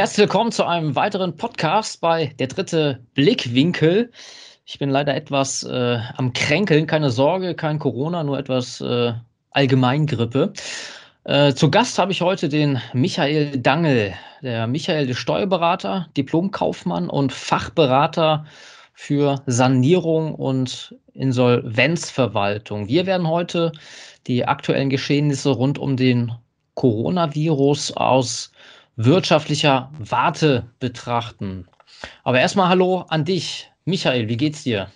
Herzlich willkommen zu einem weiteren Podcast bei Der dritte Blickwinkel. Ich bin leider etwas äh, am Kränkeln, keine Sorge, kein Corona, nur etwas äh, Allgemeingrippe. Äh, zu Gast habe ich heute den Michael Dangel. Der Michael ist Steuerberater, Diplomkaufmann und Fachberater für Sanierung und Insolvenzverwaltung. Wir werden heute die aktuellen Geschehnisse rund um den Coronavirus aus wirtschaftlicher Warte betrachten. Aber erstmal Hallo an dich, Michael, wie geht's dir?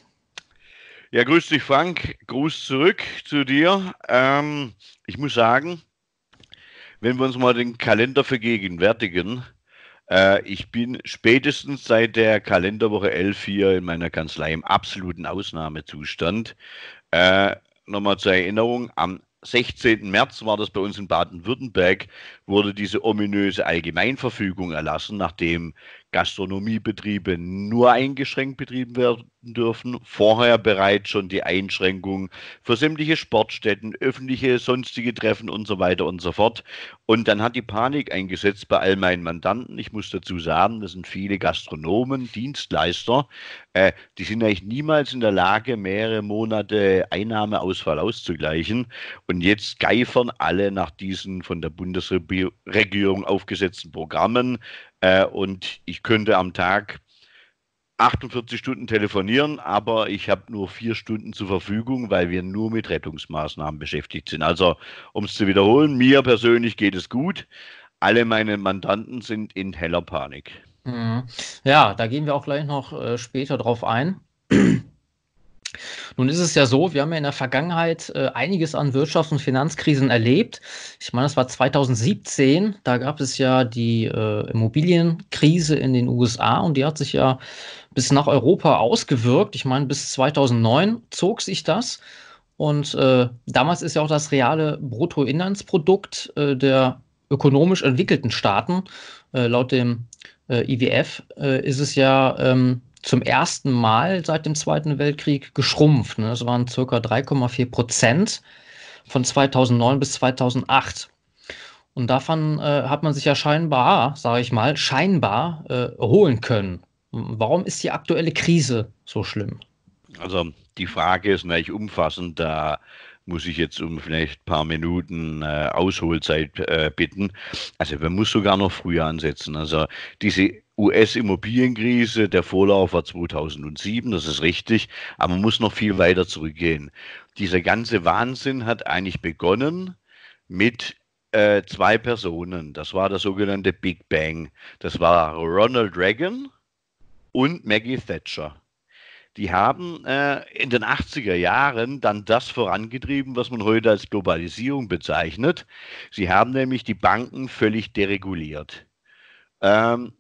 Ja, grüß dich, Frank. Gruß zurück zu dir. Ähm, ich muss sagen, wenn wir uns mal den Kalender vergegenwärtigen, äh, ich bin spätestens seit der Kalenderwoche 11 hier in meiner Kanzlei im absoluten Ausnahmezustand. Äh, Nochmal zur Erinnerung, am 16. März war das bei uns in Baden-Württemberg, wurde diese ominöse Allgemeinverfügung erlassen, nachdem Gastronomiebetriebe nur eingeschränkt betrieben werden dürfen. Vorher bereits schon die Einschränkung für sämtliche Sportstätten, öffentliche, sonstige Treffen und so weiter und so fort. Und dann hat die Panik eingesetzt bei all meinen Mandanten. Ich muss dazu sagen, das sind viele Gastronomen, Dienstleister. Äh, die sind eigentlich niemals in der Lage, mehrere Monate Einnahmeausfall auszugleichen. Und jetzt geifern alle nach diesen von der Bundesregierung aufgesetzten Programmen. Äh, und ich könnte am Tag 48 Stunden telefonieren, aber ich habe nur vier Stunden zur Verfügung, weil wir nur mit Rettungsmaßnahmen beschäftigt sind. Also, um es zu wiederholen, mir persönlich geht es gut. Alle meine Mandanten sind in heller Panik. Mhm. Ja, da gehen wir auch gleich noch äh, später drauf ein. Nun ist es ja so, wir haben ja in der Vergangenheit äh, einiges an Wirtschafts- und Finanzkrisen erlebt. Ich meine, das war 2017, da gab es ja die äh, Immobilienkrise in den USA und die hat sich ja bis nach Europa ausgewirkt. Ich meine, bis 2009 zog sich das. Und äh, damals ist ja auch das reale Bruttoinlandsprodukt äh, der ökonomisch entwickelten Staaten, äh, laut dem äh, IWF, ist es ja ähm, zum ersten Mal seit dem Zweiten Weltkrieg geschrumpft. Ne? Waren circa 3,4 Prozent von 2009 bis 2008. Und davon äh, hat man sich ja scheinbar, sage ich mal, scheinbar äh, erholen können. Warum ist die aktuelle Krise so schlimm? Also die Frage ist natürlich umfassend. Da muss ich jetzt um vielleicht ein paar Minuten äh, Ausholzeit äh, bitten. Also man muss sogar noch früher ansetzen. Also diese US-Immobilienkrise, der Vorlauf war 2007, das ist richtig, aber man muss noch viel weiter zurückgehen. Dieser ganze Wahnsinn hat eigentlich begonnen mit äh, zwei Personen. Das war der sogenannte Big Bang. Das war Ronald Reagan und Maggie Thatcher. Die haben äh, in den 80er Jahren dann das vorangetrieben, was man heute als Globalisierung bezeichnet. Sie haben nämlich die Banken völlig dereguliert. Ähm,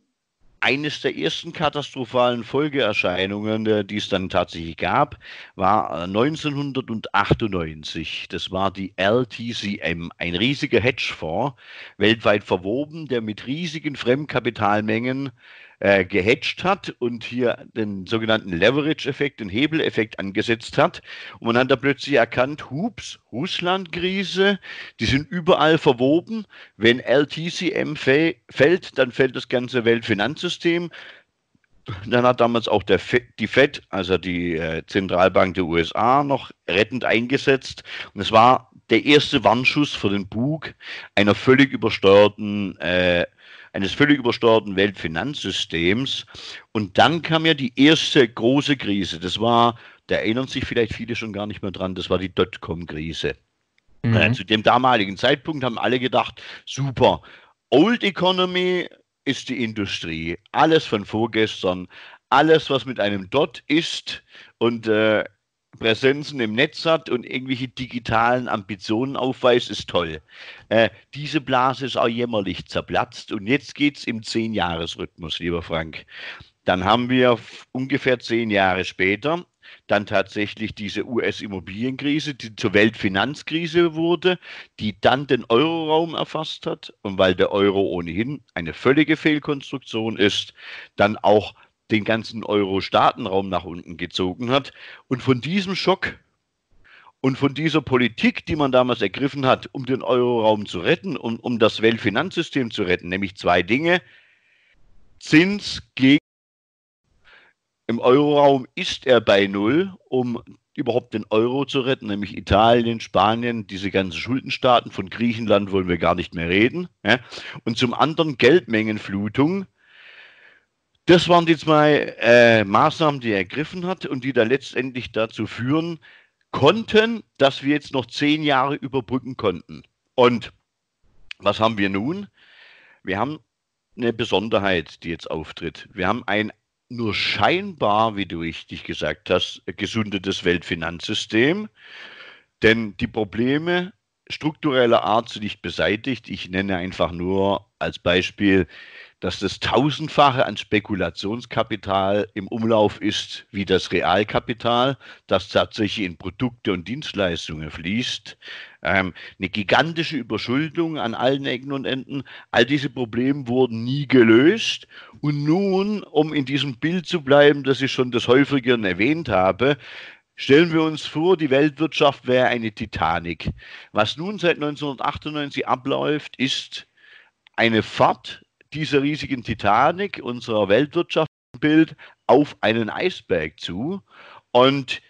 eines der ersten katastrophalen Folgeerscheinungen, äh, die es dann tatsächlich gab, war 1998. Äh, das war die LTCM, ein riesiger Hedgefonds, weltweit verwoben, der mit riesigen Fremdkapitalmengen äh, gehatcht hat und hier den sogenannten Leverage-Effekt, den Hebeleffekt angesetzt hat. Und man hat da plötzlich erkannt, hups, Russland-Krise, die sind überall verwoben. Wenn LTCM fällt, dann fällt das ganze Weltfinanzsystem. Dann hat damals auch der Fed, die Fed, also die äh, Zentralbank der USA, noch rettend eingesetzt. Und es war der erste Warnschuss für den Bug einer völlig übersteuerten äh, eines völlig übersteuerten Weltfinanzsystems. Und dann kam ja die erste große Krise. Das war, da erinnern sich vielleicht viele schon gar nicht mehr dran, das war die Dotcom-Krise. Mhm. Äh, zu dem damaligen Zeitpunkt haben alle gedacht, super, Old Economy ist die Industrie. Alles von vorgestern, alles, was mit einem Dot ist und äh, Präsenzen im Netz hat und irgendwelche digitalen Ambitionen aufweist, ist toll. Äh, diese Blase ist auch jämmerlich zerplatzt und jetzt geht es im Zehn-Jahres-Rhythmus, lieber Frank. Dann haben wir ungefähr zehn Jahre später dann tatsächlich diese US-Immobilienkrise, die zur Weltfinanzkrise wurde, die dann den Euroraum erfasst hat und weil der Euro ohnehin eine völlige Fehlkonstruktion ist, dann auch den ganzen Euro-Staatenraum nach unten gezogen hat. Und von diesem Schock und von dieser Politik, die man damals ergriffen hat, um den Euroraum zu retten und um das Weltfinanzsystem zu retten, nämlich zwei Dinge. Zins gegen im Euroraum ist er bei Null, um überhaupt den Euro zu retten, nämlich Italien, Spanien, diese ganzen Schuldenstaaten, von Griechenland wollen wir gar nicht mehr reden. Ja. Und zum anderen Geldmengenflutung. Das waren die zwei äh, Maßnahmen, die er ergriffen hat und die da letztendlich dazu führen konnten, dass wir jetzt noch zehn Jahre überbrücken konnten. Und was haben wir nun? Wir haben eine Besonderheit, die jetzt auftritt. Wir haben ein nur scheinbar, wie du richtig gesagt hast, gesundetes Weltfinanzsystem. Denn die Probleme struktureller Art sind nicht beseitigt. Ich nenne einfach nur als Beispiel dass das Tausendfache an Spekulationskapital im Umlauf ist wie das Realkapital, das tatsächlich in Produkte und Dienstleistungen fließt. Ähm, eine gigantische Überschuldung an allen Ecken und Enden. All diese Probleme wurden nie gelöst. Und nun, um in diesem Bild zu bleiben, das ich schon des Häufigeren erwähnt habe, Stellen wir uns vor, die Weltwirtschaft wäre eine Titanic. Was nun seit 1998 abläuft, ist eine Fahrt dieser riesigen Titanic, unserer Weltwirtschaftsbild, auf einen Eisberg zu. Und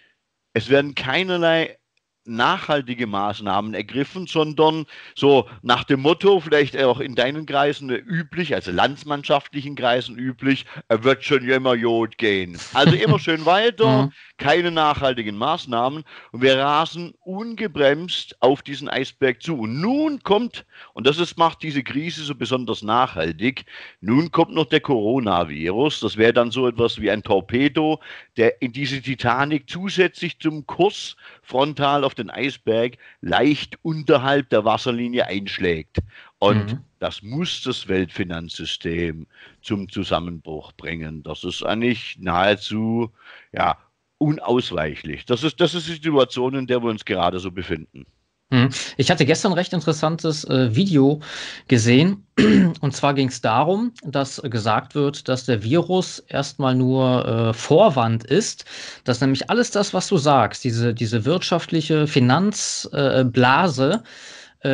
es werden keinerlei nachhaltige Maßnahmen ergriffen, sondern so nach dem Motto, vielleicht auch in deinen Kreisen üblich, also landsmannschaftlichen Kreisen üblich, er wird schon immer Jod gehen. Also immer schön weiter, mhm. keine nachhaltigen Maßnahmen und wir rasen ungebremst auf diesen Eisberg zu. Und nun kommt, und das ist, macht diese Krise so besonders nachhaltig, nun kommt noch der Coronavirus, das wäre dann so etwas wie ein Torpedo, der in diese Titanic zusätzlich zum Kurs frontal auf den Eisberg leicht unterhalb der Wasserlinie einschlägt. Und mhm. das muss das Weltfinanzsystem zum Zusammenbruch bringen. Das ist eigentlich nahezu ja, unausweichlich. Das ist, das ist die Situation, in der wir uns gerade so befinden. Mhm. Ich hatte gestern ein recht interessantes äh, Video gesehen. Und zwar ging es darum, dass gesagt wird, dass der Virus erstmal nur äh, Vorwand ist, dass nämlich alles das, was du sagst, diese, diese wirtschaftliche Finanzblase, äh,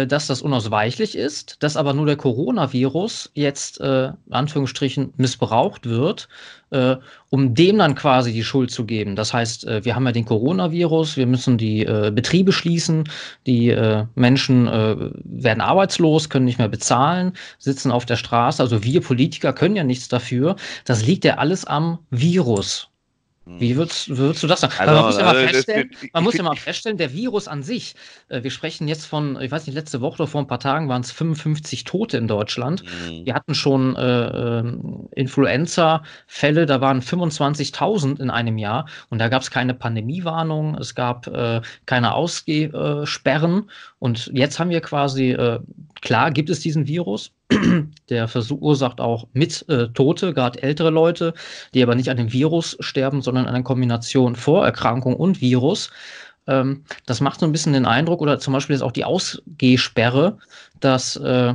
dass das unausweichlich ist, dass aber nur der Coronavirus jetzt, äh, Anführungsstrichen, missbraucht wird, äh, um dem dann quasi die Schuld zu geben. Das heißt, äh, wir haben ja den Coronavirus, wir müssen die äh, Betriebe schließen, die äh, Menschen werden arbeitslos, können nicht mehr bezahlen, sitzen auf der Straße. Also wir Politiker können ja nichts dafür. Das liegt ja alles am Virus. Wie würdest, würdest du das sagen? Also, man muss ja mal, also, feststellen, man muss ja mal feststellen, der Virus an sich, äh, wir sprechen jetzt von, ich weiß nicht, letzte Woche oder vor ein paar Tagen waren es 55 Tote in Deutschland. Mhm. Wir hatten schon äh, ähm, Influenza-Fälle, da waren 25.000 in einem Jahr und da gab es keine Pandemiewarnung, es gab äh, keine Ausgehsperren und jetzt haben wir quasi, äh, klar gibt es diesen Virus, der verursacht auch mit äh, Tote, gerade ältere Leute, die aber nicht an dem Virus sterben, sondern an einer Kombination Vorerkrankung und Virus. Ähm, das macht so ein bisschen den Eindruck, oder zum Beispiel ist auch die Ausgehsperre, dass äh,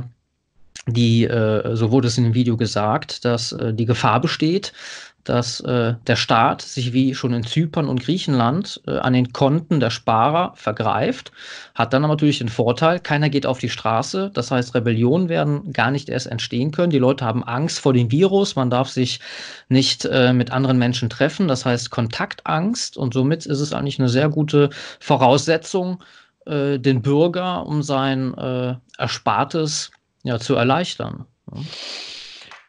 die, äh, so wurde es in dem Video gesagt, dass äh, die Gefahr besteht, dass äh, der Staat sich wie schon in Zypern und Griechenland äh, an den Konten der Sparer vergreift, hat dann aber natürlich den Vorteil, keiner geht auf die Straße, das heißt Rebellionen werden gar nicht erst entstehen können, die Leute haben Angst vor dem Virus, man darf sich nicht äh, mit anderen Menschen treffen, das heißt Kontaktangst. Und somit ist es eigentlich eine sehr gute Voraussetzung, äh, den Bürger um sein äh, Erspartes ja, zu erleichtern. Ja.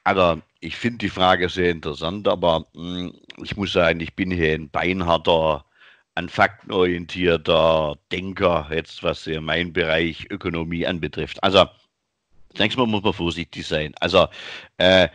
Also ich finde die Frage sehr interessant, aber mh, hm, ich muss sagen, ich bin hier ein beinharter, an Fakten orientierter Denker, jetzt was hier mein Bereich Ökonomie anbetrifft. Also zunächst mal muss man vorsichtig sein. Also äh,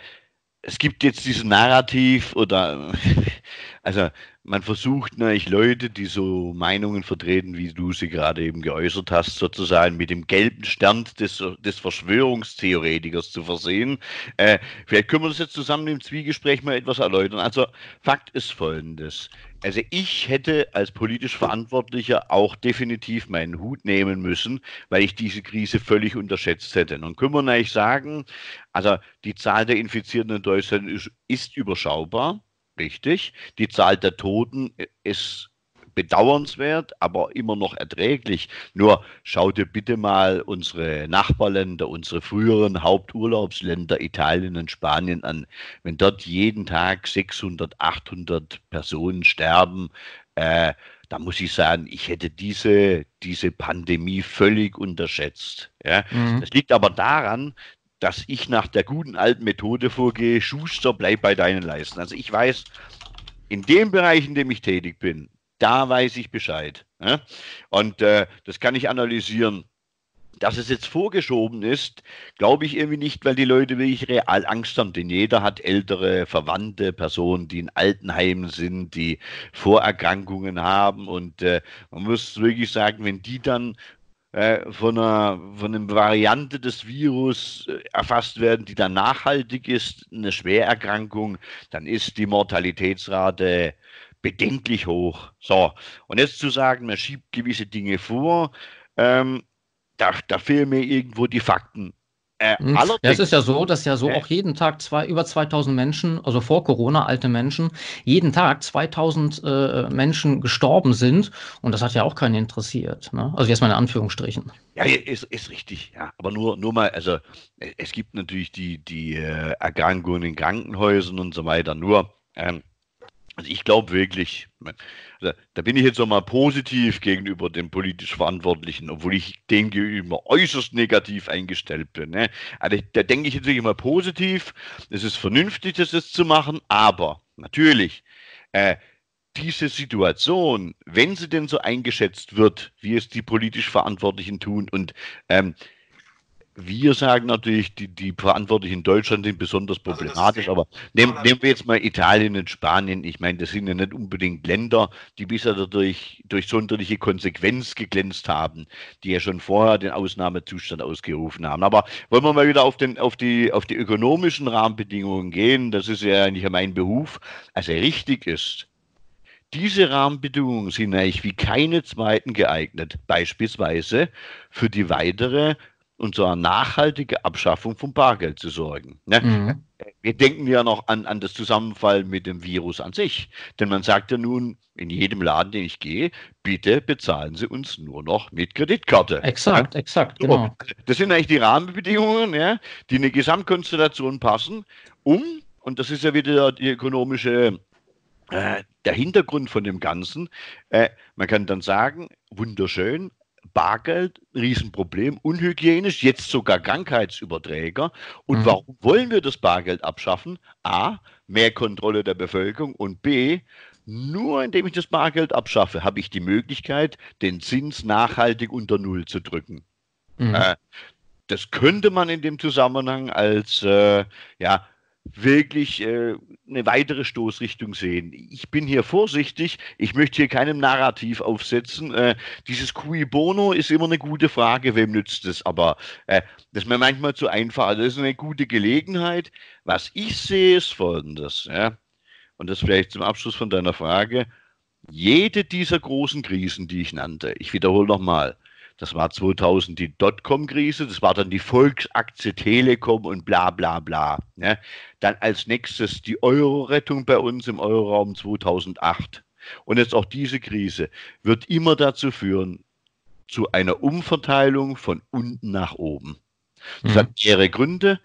es gibt jetzt dieses Narrativ oder also man versucht natürlich Leute, die so Meinungen vertreten, wie du sie gerade eben geäußert hast, sozusagen mit dem gelben Stern des, des Verschwörungstheoretikers zu versehen. Äh, vielleicht können wir das jetzt zusammen im Zwiegespräch mal etwas erläutern. Also Fakt ist folgendes. Also ich hätte als politisch Verantwortlicher auch definitiv meinen Hut nehmen müssen, weil ich diese Krise völlig unterschätzt hätte. Nun können wir natürlich sagen, also die Zahl der Infizierten in Deutschland ist, ist überschaubar. Richtig. Die Zahl der Toten ist bedauernswert, aber immer noch erträglich. Nur schau dir bitte mal unsere Nachbarländer, unsere früheren Haupturlaubsländer Italien und Spanien an. Wenn dort jeden Tag 600, 800 Personen sterben, äh, da muss ich sagen, ich hätte diese, diese Pandemie völlig unterschätzt. Ja? Mhm. Das liegt aber daran, dass ich nach der guten alten Methode vorgehe, Schuster, bleib bei deinen Leisten. Also ich weiß, in dem Bereich, in dem ich tätig bin, da weiß ich Bescheid. Ja? Und äh, das kann ich analysieren. Dass es jetzt vorgeschoben ist, glaube ich irgendwie nicht, weil die Leute wirklich real Angst haben. Denn jeder hat ältere, verwandte Personen, die in Altenheimen sind, die Vorerkrankungen haben. Und äh, man muss wirklich sagen, wenn die dann äh, von, einer, von einer Variante des Virus äh, erfasst werden, die dann nachhaltig ist, eine Schwererkrankung, dann ist die Mortalitätsrate bedenklich hoch. So, und jetzt zu sagen, man schiebt gewisse Dinge vor, ähm, da, da fehlen mir irgendwo die Fakten. Äh, hm. ja, es ist ja so, dass ja so äh, auch jeden Tag zwei, über 2000 Menschen, also vor Corona alte Menschen, jeden Tag 2000 äh, Menschen gestorben sind und das hat ja auch keinen interessiert. Ne? Also jetzt mal in Anführungsstrichen. Ja, ist, ist richtig, ja. Aber nur, nur mal, also es gibt natürlich die, die äh, Erkrankungen in Krankenhäusern und so weiter, nur ähm, also ich glaube wirklich, also da bin ich jetzt nochmal positiv gegenüber dem politisch Verantwortlichen, obwohl ich dem gegenüber äußerst negativ eingestellt bin. Ne? Also da denke ich jetzt wirklich mal positiv. Es ist vernünftig, das jetzt zu machen, aber natürlich, äh, diese Situation, wenn sie denn so eingeschätzt wird, wie es die politisch Verantwortlichen tun und ähm, wir sagen natürlich, die, die Verantwortlichen in Deutschland sind besonders also problematisch, aber nehmen, nehmen, wir jetzt mal Italien und Spanien. Ich meine, das sind ja nicht unbedingt Länder, die bisher dadurch durch sonderliche Konsequenz geglänzt haben, die ja schon vorher den Ausnahmezustand ausgerufen haben. Aber wollen wir mal wieder auf, den, auf, die, auf die ökonomischen Rahmenbedingungen gehen? Das ist ja eigentlich mein Beruf. Also richtig ist, diese Rahmenbedingungen sind eigentlich wie keine zweiten geeignet, beispielsweise für die weitere und so eine nachhaltige Abschaffung von Bargeld zu sorgen. Ne? Mhm. Wir denken ja noch an, an das Zusammenfall mit dem Virus an sich. Denn man sagt ja nun in jedem Laden, den ich gehe, bitte bezahlen Sie uns nur noch mit Kreditkarte. Exakt, ja? exakt, genau. Das sind eigentlich die Rahmenbedingungen, ja, die in eine Gesamtkonstellation passen, um, und das ist ja wieder die ökonomische äh, der Hintergrund von dem Ganzen. Äh, man kann dann sagen, wunderschön, Bargeld, Riesenproblem, unhygienisch, jetzt sogar Krankheitsüberträger. Und mhm. warum wollen wir das Bargeld abschaffen? A, mehr Kontrolle der Bevölkerung und B, nur indem ich das Bargeld abschaffe, habe ich die Möglichkeit, den Zins nachhaltig unter Null zu drücken. Mhm. Äh, das könnte man in dem Zusammenhang als äh, ja, wirklich äh, eine weitere Stoßrichtung sehen. Ich bin hier vorsichtig, ich möchte hier keinem Narrativ aufsetzen. Äh, dieses Cui Bono ist immer eine gute Frage, wem nützt es? Aber äh, das ist mir manchmal zu einfach. Also das ist eine gute Gelegenheit. Was ich sehe, ist folgendes. Ja? Und das vielleicht zum Abschluss von deiner Frage. Jede dieser großen Krisen, die ich nannte, ich wiederhole nochmal, das war 2000 die Dotcom-Krise, das war dann die Volksaktie Telekom und bla bla bla. Ne? Dann als nächstes die Euro-Rettung bei uns im Euroraum 2008. Und jetzt auch diese Krise wird immer dazu führen, zu einer Umverteilung von unten nach oben. Das mhm. hat mehrere Gründe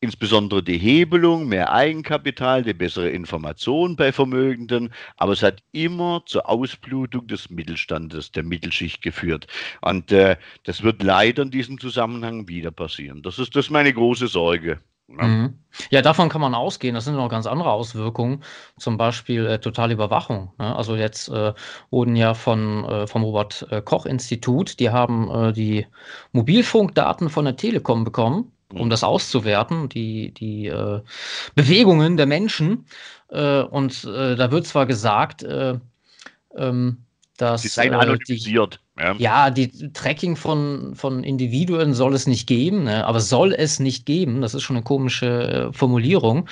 insbesondere die Hebelung, mehr Eigenkapital, die bessere Information bei Vermögenden, aber es hat immer zur Ausblutung des Mittelstandes, der Mittelschicht geführt. Und äh, das wird leider in diesem Zusammenhang wieder passieren. Das ist, das ist meine große Sorge. Ja. Mhm. ja. davon kann man ausgehen. Das sind noch ganz andere Auswirkungen, zum Beispiel äh, totale Überwachung. Ne? Also jetzt äh, wurden ja von, äh, vom Robert äh, Koch Institut, die haben äh, die Mobilfunkdaten von der Telekom bekommen um das auszuwerten, die, die äh, Bewegungen der Menschen. Äh, und äh, da wird zwar gesagt, äh, ähm, dass. Sie seien äh, anonymisiert. Die, ja. ja, die Tracking von, von Individuen soll es nicht geben, ne? aber soll es nicht geben. Das ist schon eine komische äh, Formulierung.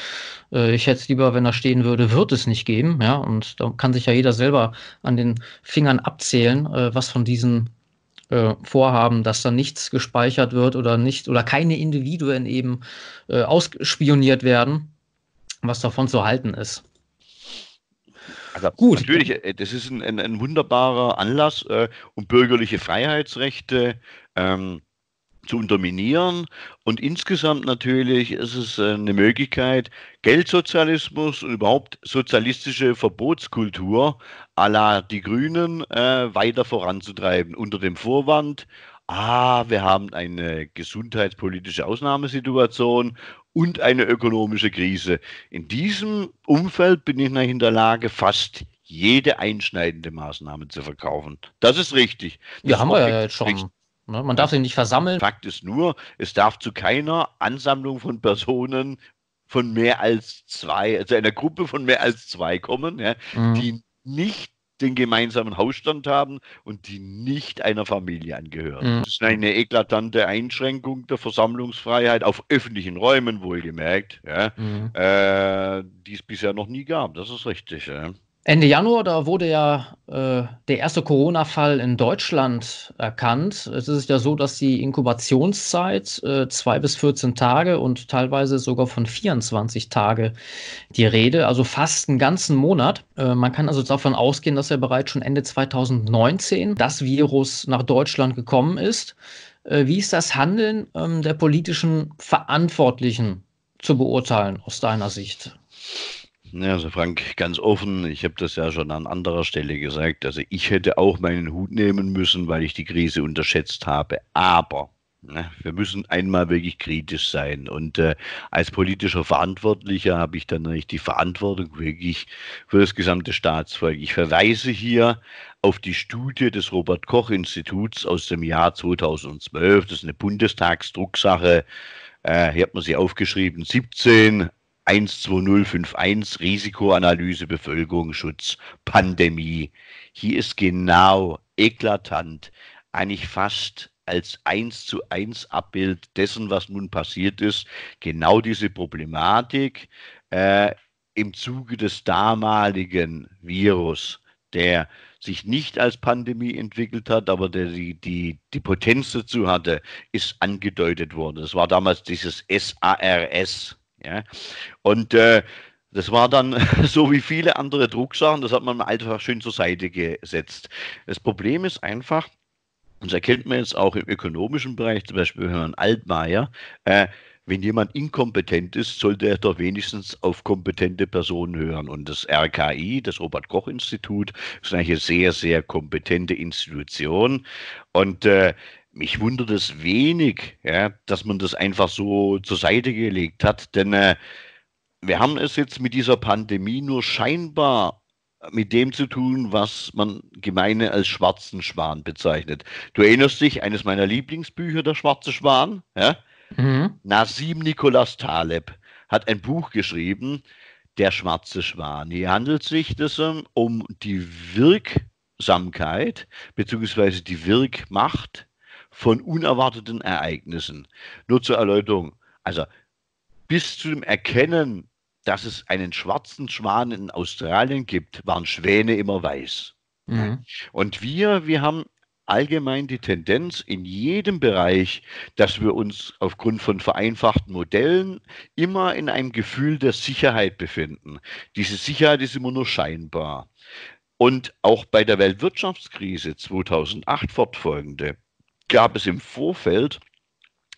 ich hätte es lieber, wenn da stehen würde, wird es nicht geben. Ja, und da kann sich ja jeder selber an den Fingern abzählen, was von diesen äh, vorhaben, dass da nichts gespeichert wird oder nicht oder keine Individuen eben äh, ausspioniert werden, was davon zu halten ist. Also Gut. Natürlich, äh, das ist ein, ein, ein wunderbarer Anlass, äh, um bürgerliche Freiheitsrechte ähm, zu unterminieren. Und insgesamt natürlich ist es äh, eine Möglichkeit, Geldsozialismus und überhaupt sozialistische Verbotskultur à la die Grünen äh, weiter voranzutreiben, unter dem Vorwand, ah, wir haben eine gesundheitspolitische Ausnahmesituation und eine ökonomische Krise. In diesem Umfeld bin ich in der Lage, fast jede einschneidende Maßnahme zu verkaufen. Das ist richtig. Das ja, haben wir ja jetzt schon. Richtig. Ne? Man darf sich nicht versammeln. Fakt ist nur, es darf zu keiner Ansammlung von Personen von mehr als zwei, also einer Gruppe von mehr als zwei kommen, ja, mhm. die nicht den gemeinsamen Hausstand haben und die nicht einer Familie angehören. Mhm. Das ist eine eklatante Einschränkung der Versammlungsfreiheit auf öffentlichen Räumen, wohlgemerkt, ja, mhm. äh, die es bisher noch nie gab. Das ist richtig. Ja. Ende Januar, da wurde ja äh, der erste Corona-Fall in Deutschland erkannt. Es ist ja so, dass die Inkubationszeit äh, zwei bis 14 Tage und teilweise sogar von 24 Tage die Rede, also fast einen ganzen Monat. Äh, man kann also davon ausgehen, dass ja bereits schon Ende 2019 das Virus nach Deutschland gekommen ist. Äh, wie ist das Handeln ähm, der politischen Verantwortlichen zu beurteilen aus deiner Sicht? Ja, also Frank, ganz offen, ich habe das ja schon an anderer Stelle gesagt. Also ich hätte auch meinen Hut nehmen müssen, weil ich die Krise unterschätzt habe. Aber ne, wir müssen einmal wirklich kritisch sein. Und äh, als politischer Verantwortlicher habe ich dann natürlich die Verantwortung wirklich für das gesamte Staatsvolk. Ich verweise hier auf die Studie des Robert Koch Instituts aus dem Jahr 2012. Das ist eine Bundestagsdrucksache. Äh, hier hat man sie aufgeschrieben, 17 12051 Risikoanalyse Bevölkerungsschutz Pandemie. Hier ist genau eklatant, eigentlich fast als eins zu eins Abbild dessen, was nun passiert ist, genau diese Problematik äh, im Zuge des damaligen Virus, der sich nicht als Pandemie entwickelt hat, aber der die, die, die Potenz dazu hatte, ist angedeutet worden. Das war damals dieses SARS, ja? Und äh, das war dann so wie viele andere Drucksachen, das hat man einfach schön zur Seite gesetzt. Das Problem ist einfach, das erkennt man jetzt auch im ökonomischen Bereich, zum Beispiel Herrn Altmaier, äh, wenn jemand inkompetent ist, sollte er doch wenigstens auf kompetente Personen hören. Und das RKI, das Robert Koch Institut, ist eine sehr, sehr kompetente Institution. Und äh, mich wundert es wenig, ja, dass man das einfach so zur Seite gelegt hat, denn äh, wir haben es jetzt mit dieser Pandemie nur scheinbar mit dem zu tun, was man gemeine als schwarzen Schwan bezeichnet. Du erinnerst dich, eines meiner Lieblingsbücher, Der schwarze Schwan, ja? Mhm. Nasim Nicholas Taleb hat ein Buch geschrieben, Der schwarze Schwan. Hier handelt sich das um die Wirksamkeit bzw. die Wirkmacht von unerwarteten Ereignissen. Nur zur Erläuterung. Also bis zu dem Erkennen, dass es einen schwarzen Schwan in Australien gibt, waren Schwäne immer weiß. Mhm. Und wir, wir haben allgemein die Tendenz in jedem Bereich, dass wir uns aufgrund von vereinfachten Modellen immer in einem Gefühl der Sicherheit befinden. Diese Sicherheit ist immer nur scheinbar. Und auch bei der Weltwirtschaftskrise 2008 fortfolgende gab es im Vorfeld,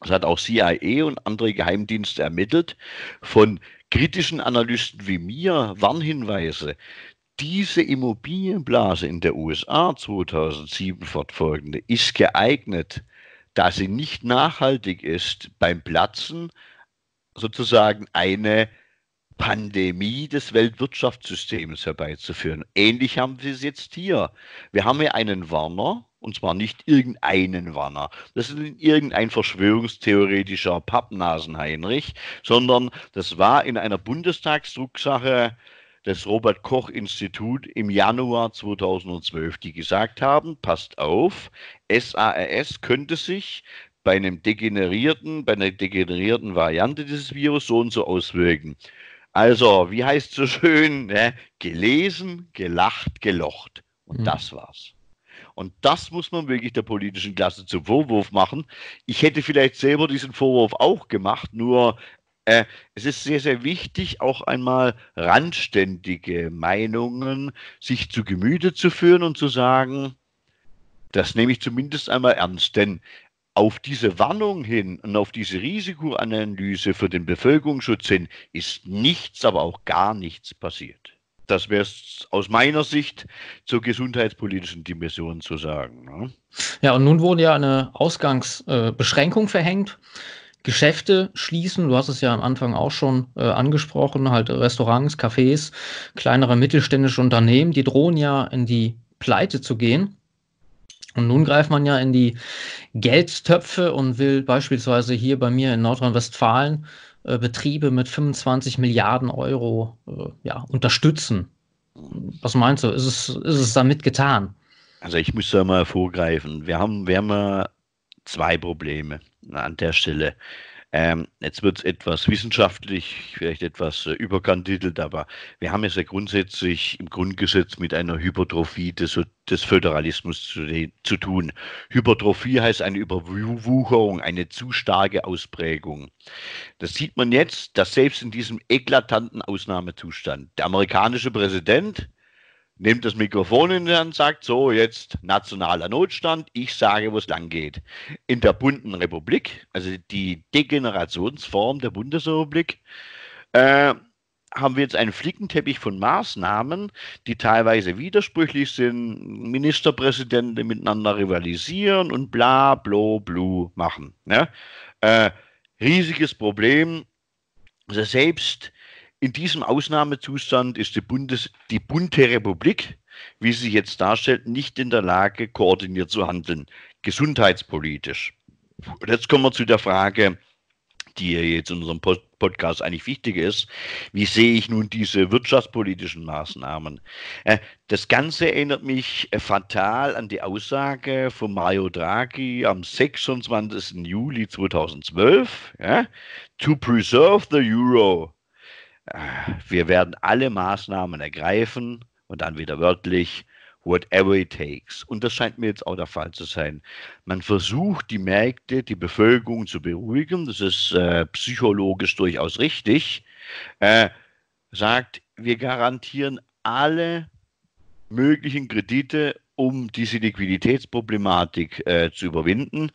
das hat auch CIA und andere Geheimdienste ermittelt, von kritischen Analysten wie mir Warnhinweise. Diese Immobilienblase in der USA 2007 fortfolgende ist geeignet, da sie nicht nachhaltig ist, beim Platzen sozusagen eine Pandemie des Weltwirtschaftssystems herbeizuführen. Ähnlich haben wir es jetzt hier. Wir haben hier einen Warner, und zwar nicht irgendeinen Warner. Das ist irgendein verschwörungstheoretischer Pappnasen-Heinrich, sondern das war in einer Bundestagsdrucksache des Robert Koch Institut im Januar 2012, die gesagt haben, passt auf, SARS könnte sich bei einem degenerierten, bei einer degenerierten Variante dieses Virus so und so auswirken. Also, wie heißt es so schön, ne? gelesen, gelacht, gelocht. Und mhm. das war's. Und das muss man wirklich der politischen Klasse zum Vorwurf machen. Ich hätte vielleicht selber diesen Vorwurf auch gemacht, nur äh, es ist sehr, sehr wichtig, auch einmal randständige Meinungen sich zu Gemüte zu führen und zu sagen, das nehme ich zumindest einmal ernst, denn auf diese Warnung hin und auf diese Risikoanalyse für den Bevölkerungsschutz hin ist nichts, aber auch gar nichts passiert. Das wäre es aus meiner Sicht zur gesundheitspolitischen Dimension zu sagen. Ne? Ja, und nun wurde ja eine Ausgangsbeschränkung äh, verhängt. Geschäfte schließen, du hast es ja am Anfang auch schon äh, angesprochen, halt Restaurants, Cafés, kleinere mittelständische Unternehmen, die drohen ja in die Pleite zu gehen. Und nun greift man ja in die Geldtöpfe und will beispielsweise hier bei mir in Nordrhein-Westfalen äh, Betriebe mit 25 Milliarden Euro äh, ja, unterstützen. Was meinst du? Ist es, ist es damit getan? Also ich muss da mal vorgreifen. Wir haben, wir haben zwei Probleme an der Stelle. Ähm, jetzt wird es etwas wissenschaftlich, vielleicht etwas äh, überkandidelt, aber wir haben es ja grundsätzlich im Grundgesetz mit einer Hypertrophie des, des Föderalismus zu, zu, tun. Hypertrophie heißt eine Überwucherung, eine zu starke Ausprägung. Das sieht man jetzt, dass selbst in diesem eklatanten Ausnahmezustand der amerikanische Präsident nimmt das Mikrofon in die Hand und sagt, so, jetzt nationaler Notstand, ich sage, wo es lang geht. In der bunten Republik, also die Degenerationsform der Bundesrepublik, äh, haben wir jetzt einen Flickenteppich von Maßnahmen, die teilweise widersprüchlich sind, Ministerpräsidenten miteinander rivalisieren und bla, blo, blu machen. Ne? Äh, riesiges Problem. Also selbst in diesem Ausnahmezustand ist die, Bundes, die bunte Republik, wie sie sich jetzt darstellt, nicht in der Lage, koordiniert zu handeln, gesundheitspolitisch. Und jetzt kommen wir zu der Frage, die jetzt in unserem Podcast eigentlich wichtig ist. Wie sehe ich nun diese wirtschaftspolitischen Maßnahmen? Äh, das Ganze erinnert mich äh, fatal an die Aussage von Mario Draghi am 26. Juli 2012. To preserve the euro, wir werden alle Maßnahmen ergreifen und dann wieder wörtlich, whatever it takes. Und das scheint mir jetzt auch der Fall zu sein. Man versucht, die Märkte, die Bevölkerung zu beruhigen. Das ist äh, psychologisch durchaus richtig. Äh, sagt, wir garantieren alle möglichen Kredite, um diese Liquiditätsproblematik äh, zu überwinden.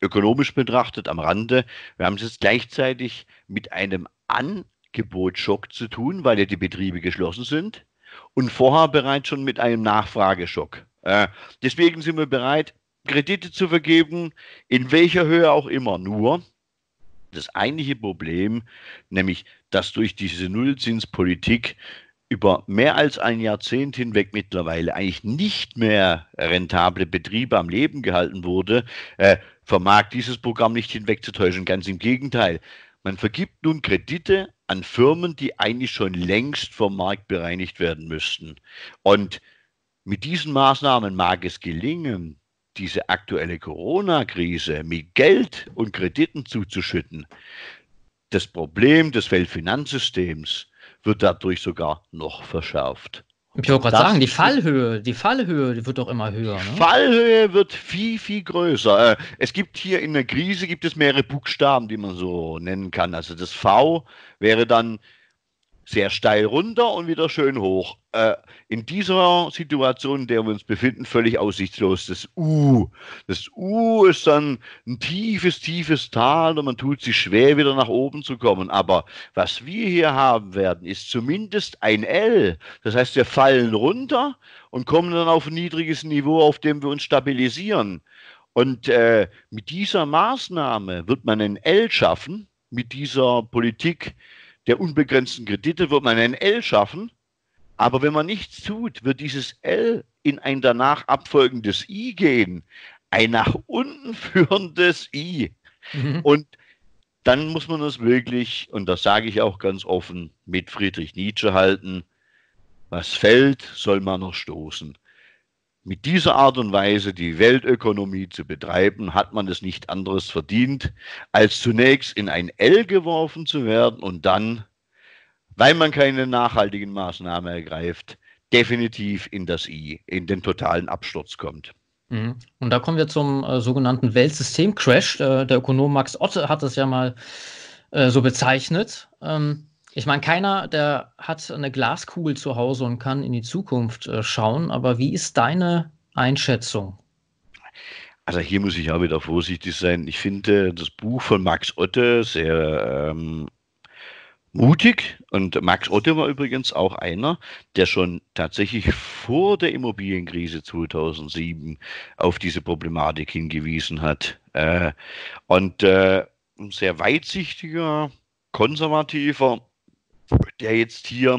Ökonomisch betrachtet am Rande. Wir haben es jetzt gleichzeitig mit einem An Angebotsschock zu tun, weil ja die Betriebe geschlossen sind und vorher bereits schon mit einem Nachfrageschock. Äh, deswegen sind wir bereit, Kredite zu vergeben, in welcher Höhe auch immer. Nur das eigentliche Problem, nämlich dass durch diese Nullzinspolitik über mehr als ein Jahrzehnt hinweg mittlerweile eigentlich nicht mehr rentable Betriebe am Leben gehalten wurde, äh, vermag dieses Programm nicht hinwegzutäuschen. Ganz im Gegenteil. Man vergibt nun Kredite an Firmen, die eigentlich schon längst vom Markt bereinigt werden müssten. Und mit diesen Maßnahmen mag es gelingen, diese aktuelle Corona-Krise mit Geld und Krediten zuzuschütten. Das Problem des Weltfinanzsystems wird dadurch sogar noch verschärft. Ich wollte gerade sagen, die Fallhöhe, die Fallhöhe die wird doch immer höher. Die ne? Fallhöhe wird viel, viel größer. Äh, es gibt hier in der Krise gibt es mehrere Buchstaben, die man so nennen kann. Also das V wäre dann sehr steil runter und wieder schön hoch. Äh, in dieser Situation, in der wir uns befinden, völlig aussichtslos. Das U. Das U ist dann ein tiefes, tiefes Tal und man tut sich schwer, wieder nach oben zu kommen. Aber was wir hier haben werden, ist zumindest ein L. Das heißt, wir fallen runter und kommen dann auf ein niedriges Niveau, auf dem wir uns stabilisieren. Und äh, mit dieser Maßnahme wird man ein L schaffen, mit dieser Politik, der unbegrenzten Kredite wird man ein L schaffen, aber wenn man nichts tut, wird dieses L in ein danach abfolgendes I gehen, ein nach unten führendes I. Mhm. Und dann muss man es wirklich, und das sage ich auch ganz offen, mit Friedrich Nietzsche halten, was fällt, soll man noch stoßen. Mit dieser Art und Weise die Weltökonomie zu betreiben, hat man es nicht anderes verdient, als zunächst in ein L geworfen zu werden und dann, weil man keine nachhaltigen Maßnahmen ergreift, definitiv in das I, in den totalen Absturz kommt. Mhm. Und da kommen wir zum äh, sogenannten Weltsystem-Crash. Äh, der Ökonom Max Otte hat es ja mal äh, so bezeichnet. Ähm, ich meine, keiner, der hat eine Glaskugel zu Hause und kann in die Zukunft äh, schauen, aber wie ist deine Einschätzung? Also hier muss ich auch wieder vorsichtig sein. Ich finde das Buch von Max Otte sehr ähm, mutig. Und Max Otte war übrigens auch einer, der schon tatsächlich vor der Immobilienkrise 2007 auf diese Problematik hingewiesen hat. Äh, und äh, ein sehr weitsichtiger, konservativer, der jetzt hier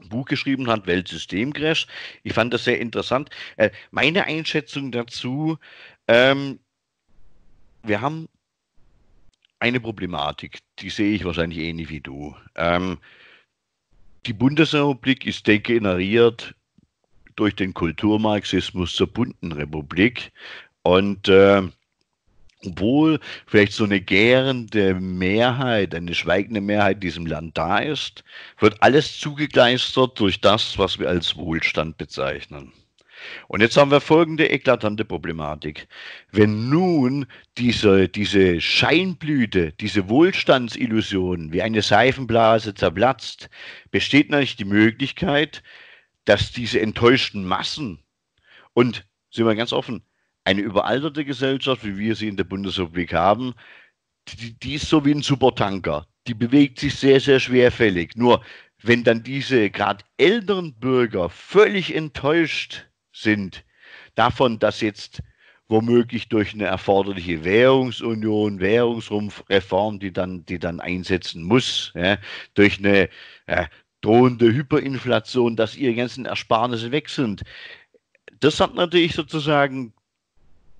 ein Buch geschrieben hat, Weltsystemcrash. Ich fand das sehr interessant. Äh, meine Einschätzung dazu, ähm, wir haben eine Problematik, die sehe ich wahrscheinlich ähnlich wie du. Ähm, die Bundesrepublik ist degeneriert durch den Kulturmarxismus zur bunten Republik und äh, obwohl vielleicht so eine gärende Mehrheit, eine schweigende Mehrheit in diesem Land da ist, wird alles zugekleistert durch das, was wir als Wohlstand bezeichnen. Und jetzt haben wir folgende eklatante Problematik. Wenn nun diese, diese Scheinblüte, diese Wohlstandsillusion wie eine Seifenblase zerplatzt, besteht natürlich die Möglichkeit, dass diese enttäuschten Massen und, sind wir ganz offen, eine überalterte Gesellschaft, wie wir sie in der Bundesrepublik haben, die, die ist so wie ein Supertanker. Die bewegt sich sehr, sehr schwerfällig. Nur wenn dann diese gerade älteren Bürger völlig enttäuscht sind davon, dass jetzt womöglich durch eine erforderliche Währungsunion, Währungsreform, die dann, die dann einsetzen muss, ja, durch eine ja, drohende Hyperinflation, dass ihre ganzen Ersparnisse weg sind. Das hat natürlich sozusagen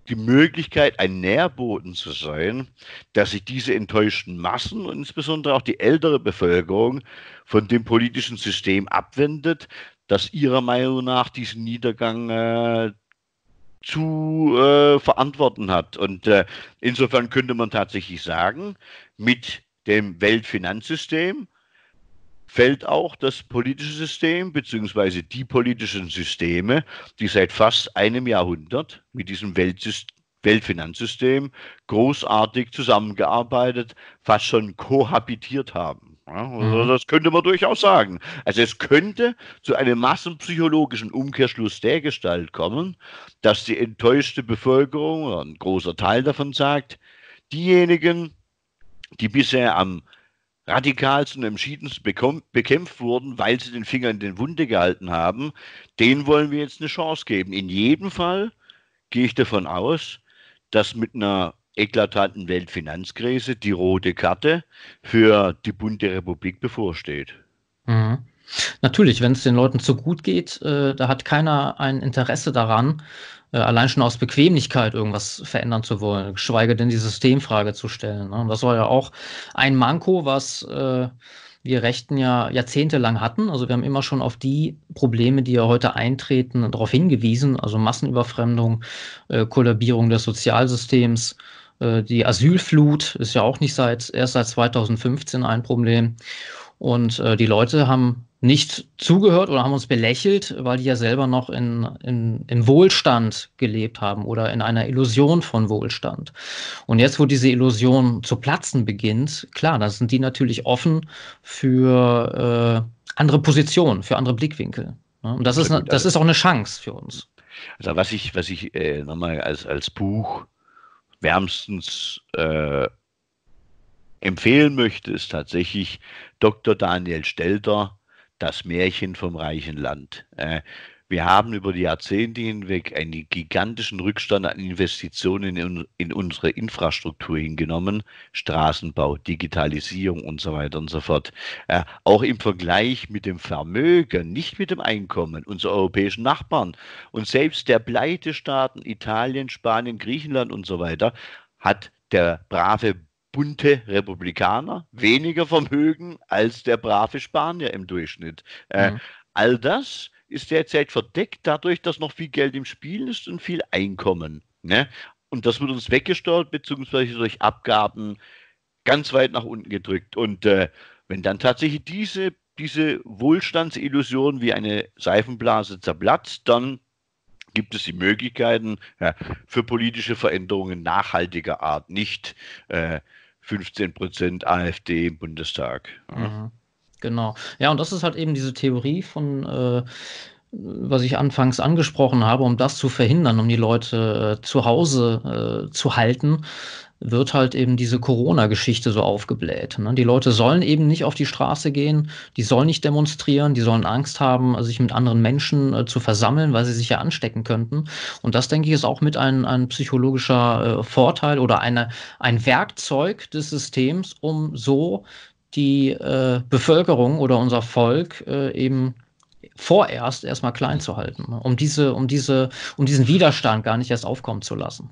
die Möglichkeit, ein Nährboden zu sein, dass sich diese enttäuschten Massen und insbesondere auch die ältere Bevölkerung von dem politischen System abwendet, das Ihrer Meinung nach diesen Niedergang äh, zu äh, verantworten hat. Und äh, insofern könnte man tatsächlich sagen, mit dem Weltfinanzsystem fällt auch das politische System beziehungsweise die politischen Systeme, die seit fast einem Jahrhundert mit diesem Weltsystem Weltfinanzsystem großartig zusammengearbeitet, fast schon kohabitiert haben. Ja, also mhm. das könnte man durchaus sagen. Also es könnte zu einem massenpsychologischen Umkehrschluss der Gestalt kommen, dass die enttäuschte Bevölkerung oder ein großer Teil davon sagt, diejenigen, die bisher am radikalsten und entschiedensten bekämpft wurden, weil sie den Finger in den Wunde gehalten haben, denen wollen wir jetzt eine Chance geben. In jedem Fall gehe ich davon aus, dass mit einer eklatanten Weltfinanzkrise die rote Karte für die bunte Republik bevorsteht. Mhm. Natürlich, wenn es den Leuten zu gut geht, äh, da hat keiner ein Interesse daran, allein schon aus Bequemlichkeit irgendwas verändern zu wollen, geschweige denn die Systemfrage zu stellen. Ne? Und das war ja auch ein Manko, was äh, wir Rechten ja jahrzehntelang hatten. Also wir haben immer schon auf die Probleme, die ja heute eintreten, darauf hingewiesen. Also Massenüberfremdung, äh, Kollabierung des Sozialsystems, äh, die Asylflut ist ja auch nicht seit erst seit 2015 ein Problem. Und äh, die Leute haben nicht zugehört oder haben uns belächelt, weil die ja selber noch in, in, im Wohlstand gelebt haben oder in einer Illusion von Wohlstand. Und jetzt, wo diese Illusion zu platzen beginnt, klar, da sind die natürlich offen für äh, andere Positionen, für andere Blickwinkel. Ne? Und das ist, das ist auch eine Chance für uns. Also was ich, was ich äh, nochmal als, als Buch wärmstens äh, empfehlen möchte, ist tatsächlich Dr. Daniel Stelter, Das Märchen vom reichen Land. Äh, wir haben über die Jahrzehnte hinweg einen gigantischen Rückstand an Investitionen in, unsere Infrastruktur hingenommen. Straßenbau, Digitalisierung und so weiter und so fort. Äh, auch im Vergleich mit dem Vermögen, nicht mit dem Einkommen unserer europäischen Nachbarn. Und selbst der Pleitestaaten Italien, Spanien, Griechenland und so weiter hat der brave bunte Republikaner weniger Vermögen als der brave Spanier im Durchschnitt. Äh, mhm. all das ist derzeit verdeckt dadurch, dass noch viel Geld im Spiel ist und viel Einkommen. Ne? Und das wird uns weggesteuert, beziehungsweise durch Abgaben ganz weit nach unten gedrückt. Und äh, wenn dann tatsächlich diese, diese Wohlstandsillusion wie eine Seifenblase zerplatzt, dann gibt es die Möglichkeiten ja, für politische Veränderungen nachhaltiger Art, nicht äh, 15 Prozent AfD im Bundestag. Mhm. Genau. Ja, und das ist halt eben diese Theorie von, äh, was ich anfangs angesprochen habe, um das zu verhindern, um die Leute äh, zu Hause äh, zu halten, wird halt eben diese Corona-Geschichte so aufgebläht. Ne? Die Leute sollen eben nicht auf die Straße gehen, die sollen nicht demonstrieren, die sollen Angst haben, sich mit anderen Menschen äh, zu versammeln, weil sie sich ja anstecken könnten. Und das, denke ich, ist auch mit ein, ein psychologischer äh, Vorteil oder eine, ein Werkzeug des Systems, um so die äh, Bevölkerung oder unser Volk äh, eben vorerst erstmal klein zu halten, ne? um diese, um diese, um diesen Widerstand gar nicht erst aufkommen zu lassen.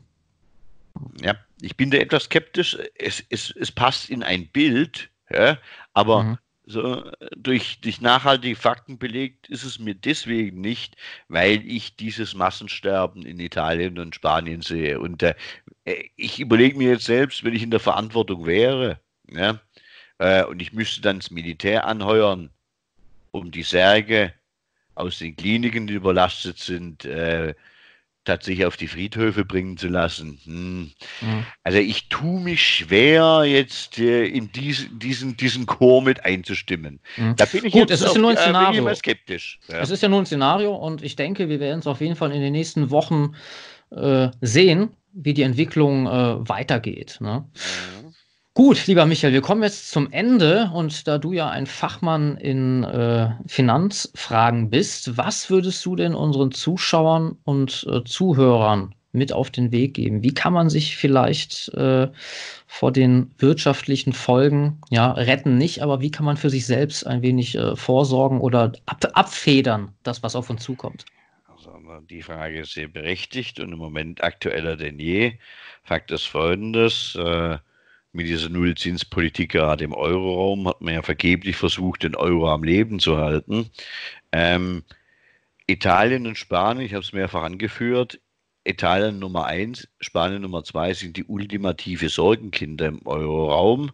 Ja, ich bin da etwas skeptisch. Es, es, es passt in ein Bild, ja, aber mhm. so durch, durch nachhaltige Fakten belegt ist es mir deswegen nicht, weil ich dieses Massensterben in Italien und Spanien sehe. Und äh, ich überlege mir jetzt selbst, wenn ich in der Verantwortung wäre, ja, äh, und ich müsste dann das Militär anheuern, um die Särge aus den Kliniken, die überlastet sind, äh, tatsächlich auf die Friedhöfe bringen zu lassen. Hm. Mhm. Also ich tue mich schwer, jetzt äh, in diesen, diesen, diesen Chor mit einzustimmen. Mhm. Da bin ich Gut, jetzt es ist ja nur ein Szenario. skeptisch. Ja. Es ist ja nur ein Szenario und ich denke, wir werden es auf jeden Fall in den nächsten Wochen äh, sehen, wie die Entwicklung äh, weitergeht. Ne? Mhm. Gut, lieber Michael, wir kommen jetzt zum Ende und da du ja ein Fachmann in äh, Finanzfragen bist, was würdest du denn unseren Zuschauern und äh, Zuhörern mit auf den Weg geben? Wie kann man sich vielleicht äh, vor den wirtschaftlichen Folgen, ja, retten nicht, aber wie kann man für sich selbst ein wenig äh, vorsorgen oder ab abfedern, das, was auf uns zukommt? Also die Frage ist sehr berechtigt und im Moment aktueller denn je. Fakt ist folgendes, äh, mit dieser Nullzinspolitik gerade im Euroraum hat man ja vergeblich versucht, den Euro am Leben zu halten. Ähm, Italien und Spanien, ich habe es mehrfach angeführt, Italien Nummer eins, Spanien Nummer zwei sind die ultimative Sorgenkinder im Euroraum.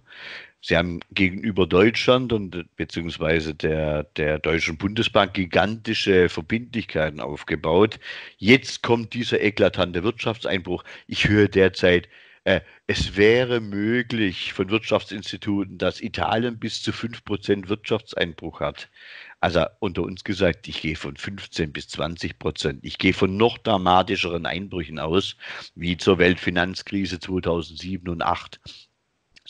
Sie haben gegenüber Deutschland und beziehungsweise der, der Deutschen Bundesbank gigantische Verbindlichkeiten aufgebaut. Jetzt kommt dieser eklatante Wirtschaftseinbruch. Ich höre derzeit äh, es wäre möglich von Wirtschaftsinstituten, dass Italien bis zu 5% Wirtschaftseinbruch hat. Also unter uns gesagt, ich gehe von 15 bis 20 Prozent. Ich gehe von noch dramatischeren Einbrüchen aus, wie zur Weltfinanzkrise 2007 und 2008.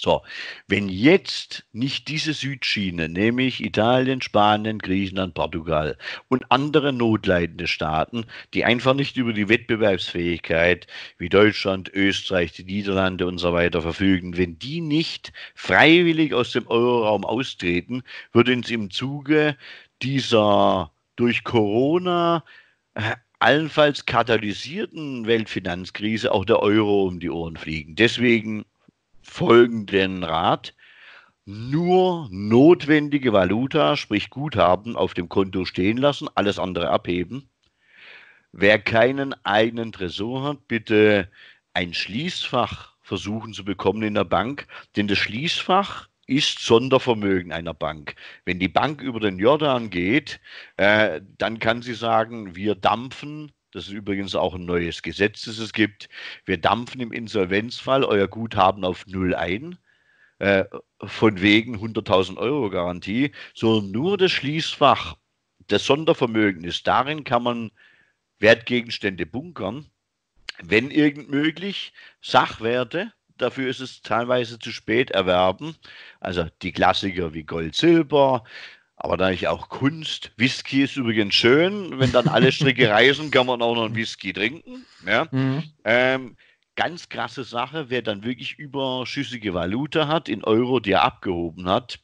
So, wenn jetzt nicht diese Südschiene, nämlich Italien, Spanien, Griechenland, Portugal und andere notleidende Staaten, die einfach nicht über die Wettbewerbsfähigkeit wie Deutschland, Österreich, die Niederlande und so weiter verfügen, wenn die nicht freiwillig aus dem Euroraum austreten, würde uns im Zuge dieser durch Corona äh, allenfalls katalysierten Weltfinanzkrise auch der Euro um die Ohren fliegen. Deswegen folgenden Rat. Nur notwendige Valuta, sprich Guthaben, auf dem Konto stehen lassen, alles andere abheben. Wer keinen eigenen Tresor hat, bitte ein Schließfach versuchen zu bekommen in der Bank, denn das Schließfach ist Sondervermögen einer Bank. Wenn die Bank über den Jordan geht, äh, dann kann sie sagen, wir dampfen das ist übrigens auch ein neues Gesetz, das es gibt. Wir dampfen im Insolvenzfall euer Guthaben auf Null ein. Äh, von wegen 100.000 Euro Garantie, sondern nur das Schließfach. Das Sondervermögen ist darin, kann man Wertgegenstände bunkern, wenn irgend möglich, Sachwerte, dafür ist es teilweise zu spät erwerben. Also die Klassiker wie Gold, Silber, aber da ich auch Kunst, Whisky ist übrigens schön. Wenn dann alle Stricke reisen, kann man auch noch einen Whisky trinken. Ja? Mhm. Ähm, ganz krasse Sache, wer dann wirklich überschüssige Valuta hat, in Euro, die er abgehoben hat.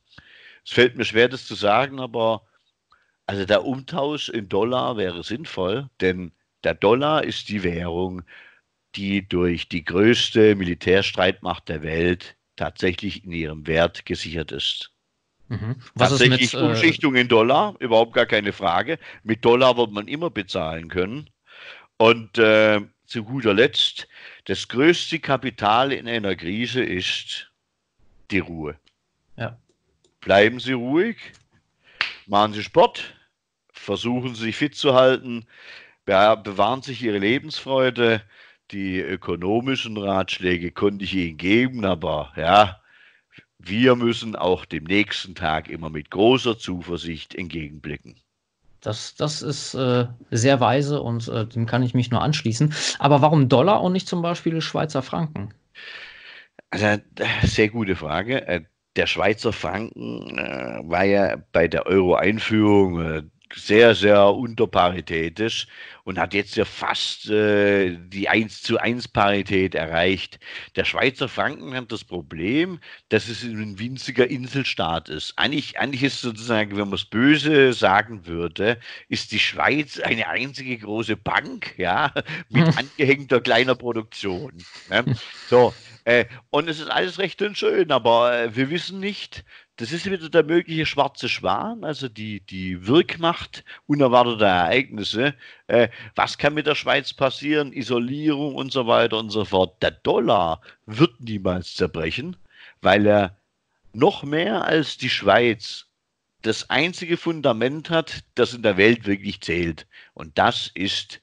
Es fällt mir schwer, das zu sagen, aber also der Umtausch in Dollar wäre sinnvoll, denn der Dollar ist die Währung, die durch die größte Militärstreitmacht der Welt tatsächlich in ihrem Wert gesichert ist. Mhm. Was Tatsächlich ist mit, äh, Umschichtung in Dollar, überhaupt gar keine Frage. Mit Dollar wird man immer bezahlen können. Und äh, zu guter Letzt, das größte Kapital in einer Krise ist die Ruhe. Ja. Bleiben Sie ruhig, machen Sie Sport, versuchen Sie sich fit zu halten, bewahren sich Ihre Lebensfreude. Die ökonomischen Ratschläge konnte ich Ihnen geben, aber ja, wir müssen auch dem nächsten Tag immer mit großer Zuversicht entgegenblicken. Das, das ist äh, sehr weise und äh, dem kann ich mich nur anschließen. Aber warum Dollar und nicht zum Beispiel Schweizer Franken? Also, sehr gute Frage. Äh, der Schweizer Franken äh, war ja bei der Euro-Einführung äh, sehr, sehr unterparitätisch und hat jetzt ja fast äh, die 1 zu 1 Parität erreicht. Der Schweizer Franken hat das Problem, dass es ein winziger Inselstaat ist. Eigentlich, eigentlich ist sozusagen, wenn man es böse sagen würde, ist die Schweiz eine einzige große Bank, ja, mit angehängter kleiner Produktion. Ne? So, äh, und es ist alles recht und schön, aber äh, wir wissen nicht, das ist wieder der mögliche schwarze Schwan, also die, die Wirkmacht unerwarteter Ereignisse. Äh, was kann mit der Schweiz passieren? Isolierung und so weiter und so fort. Der Dollar wird niemals zerbrechen, weil er noch mehr als die Schweiz das einzige Fundament hat, das in der Welt wirklich zählt. Und das ist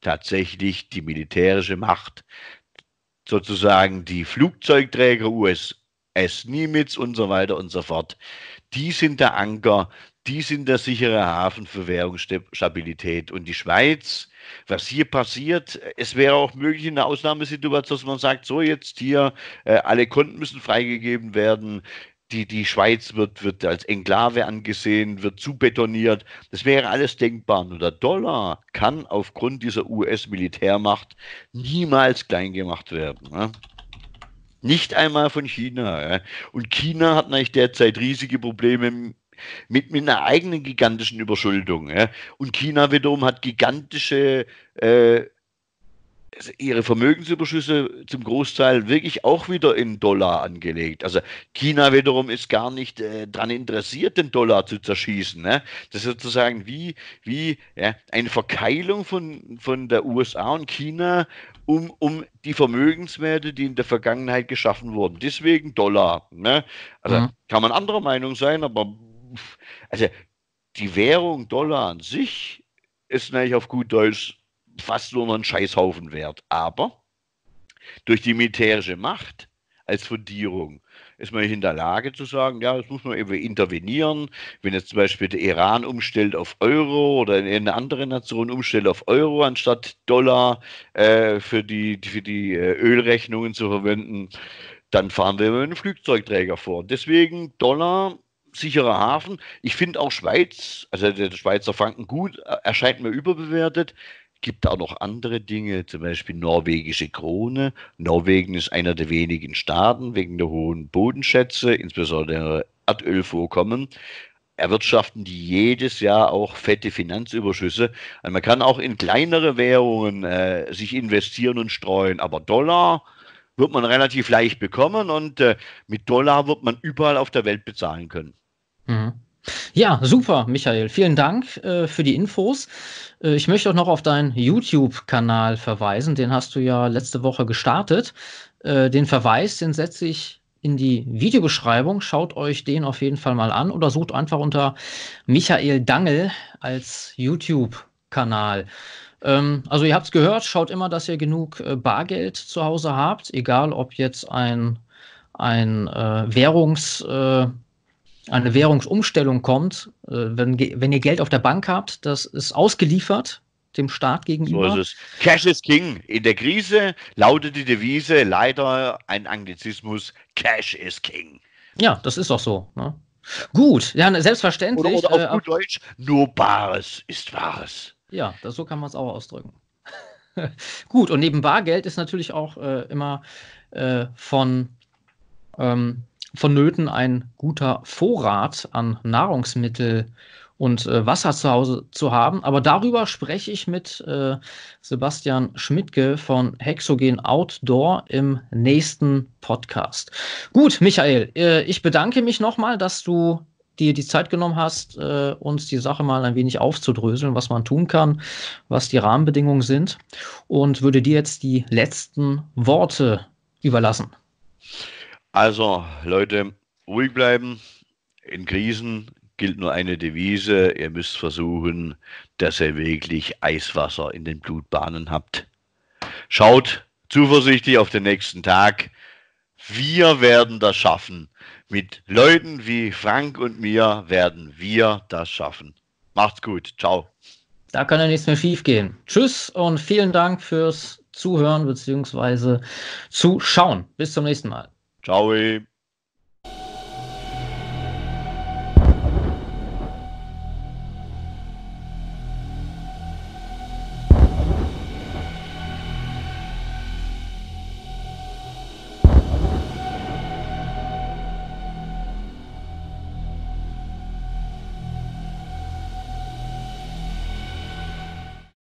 tatsächlich die militärische Macht. Sozusagen die Flugzeugträger US, S. Nimitz und so weiter und so fort. Die sind der Anker, die sind der sichere Hafen für Währungsstabilität. Und die Schweiz, was hier passiert, es wäre auch möglich in einer Ausnahmesituation, dass man sagt, so jetzt hier, äh, alle Konten müssen freigegeben werden, die, die Schweiz wird, wird als Enklave angesehen, wird zubetoniert. Das wäre alles denkbar. Nur der Dollar kann aufgrund dieser US-Militärmacht niemals klein gemacht werden. Ne? Nicht einmal von China. Ja. Und China hat natürlich derzeit riesige Probleme mit, mit einer eigenen gigantischen Überschuldung. Ja. Und China wiederum hat gigantische äh, ihre Vermögensüberschüsse zum Großteil wirklich auch wieder in Dollar angelegt. Also China wiederum ist gar nicht äh, daran interessiert, den Dollar zu zerschießen. Ne? Das ist sozusagen wie, wie ja, eine Verkeilung von, von der USA und China um, um die Vermögenswerte, die in der Vergangenheit geschaffen wurden. Deswegen Dollar. Ne? Also mhm. kann man anderer Meinung sein, aber also die Währung Dollar an sich ist natürlich auf gut Deutsch fast nur noch ein Scheißhaufen wert. Aber durch die militärische Macht als Fundierung ist man in der Lage zu sagen, ja, das muss man eben intervenieren. Wenn jetzt zum Beispiel der Iran umstellt auf Euro oder eine andere Nation umstellt auf Euro anstatt Dollar äh, für die, für die äh, Ölrechnungen zu verwenden, dann fahren wir mit einem Flugzeugträger vor. Deswegen Dollar, sicherer Hafen. Ich finde auch Schweiz, also der Schweizer Franken gut, äh, erscheint mir überbewertet gibt auch noch andere Dinge, zum Beispiel norwegische Krone. Norwegen ist einer der wenigen Staaten wegen der hohen Bodenschätze, insbesondere Erdölvorkommen, erwirtschaften die jedes Jahr auch fette Finanzüberschüsse. Also man kann auch in kleinere Währungen äh, sich investieren und streuen, aber Dollar wird man relativ leicht bekommen und äh, mit Dollar wird man überall auf der Welt bezahlen können. Mhm. Ja, super, Michael. Vielen Dank äh, für die Infos. Äh, ich möchte auch noch auf deinen YouTube-Kanal verweisen. Den hast du ja letzte Woche gestartet. Äh, den Verweis, den setze ich in die Videobeschreibung. Schaut euch den auf jeden Fall mal an oder sucht einfach unter Michael Dangel als YouTube-Kanal. Ähm, also ihr habt es gehört, schaut immer, dass ihr genug äh, Bargeld zu Hause habt, egal ob jetzt ein, ein äh, Währungs... Eine Währungsumstellung kommt, äh, wenn, wenn ihr Geld auf der Bank habt, das ist ausgeliefert dem Staat gegenüber. So ist es. Cash is King. In der Krise lautet die Devise leider ein Anglizismus: Cash is King. Ja, das ist auch so. Ne? Gut, ja, selbstverständlich. Oder, oder auf äh, gut Deutsch: Nur Bares ist Wahres. Ja, das, so kann man es auch ausdrücken. gut, und neben Bargeld ist natürlich auch äh, immer äh, von ähm, vonnöten, ein guter Vorrat an Nahrungsmittel und äh, Wasser zu Hause zu haben. Aber darüber spreche ich mit äh, Sebastian Schmidtke von Hexogen Outdoor im nächsten Podcast. Gut, Michael, äh, ich bedanke mich nochmal, dass du dir die Zeit genommen hast, äh, uns die Sache mal ein wenig aufzudröseln, was man tun kann, was die Rahmenbedingungen sind und würde dir jetzt die letzten Worte überlassen. Also, Leute, ruhig bleiben. In Krisen gilt nur eine Devise. Ihr müsst versuchen, dass ihr wirklich Eiswasser in den Blutbahnen habt. Schaut zuversichtlich auf den nächsten Tag. Wir werden das schaffen. Mit Leuten wie Frank und mir werden wir das schaffen. Macht's gut. Ciao. Da kann ja nichts mehr schief gehen. Tschüss und vielen Dank fürs Zuhören bzw. Zuschauen. Bis zum nächsten Mal. Ciao.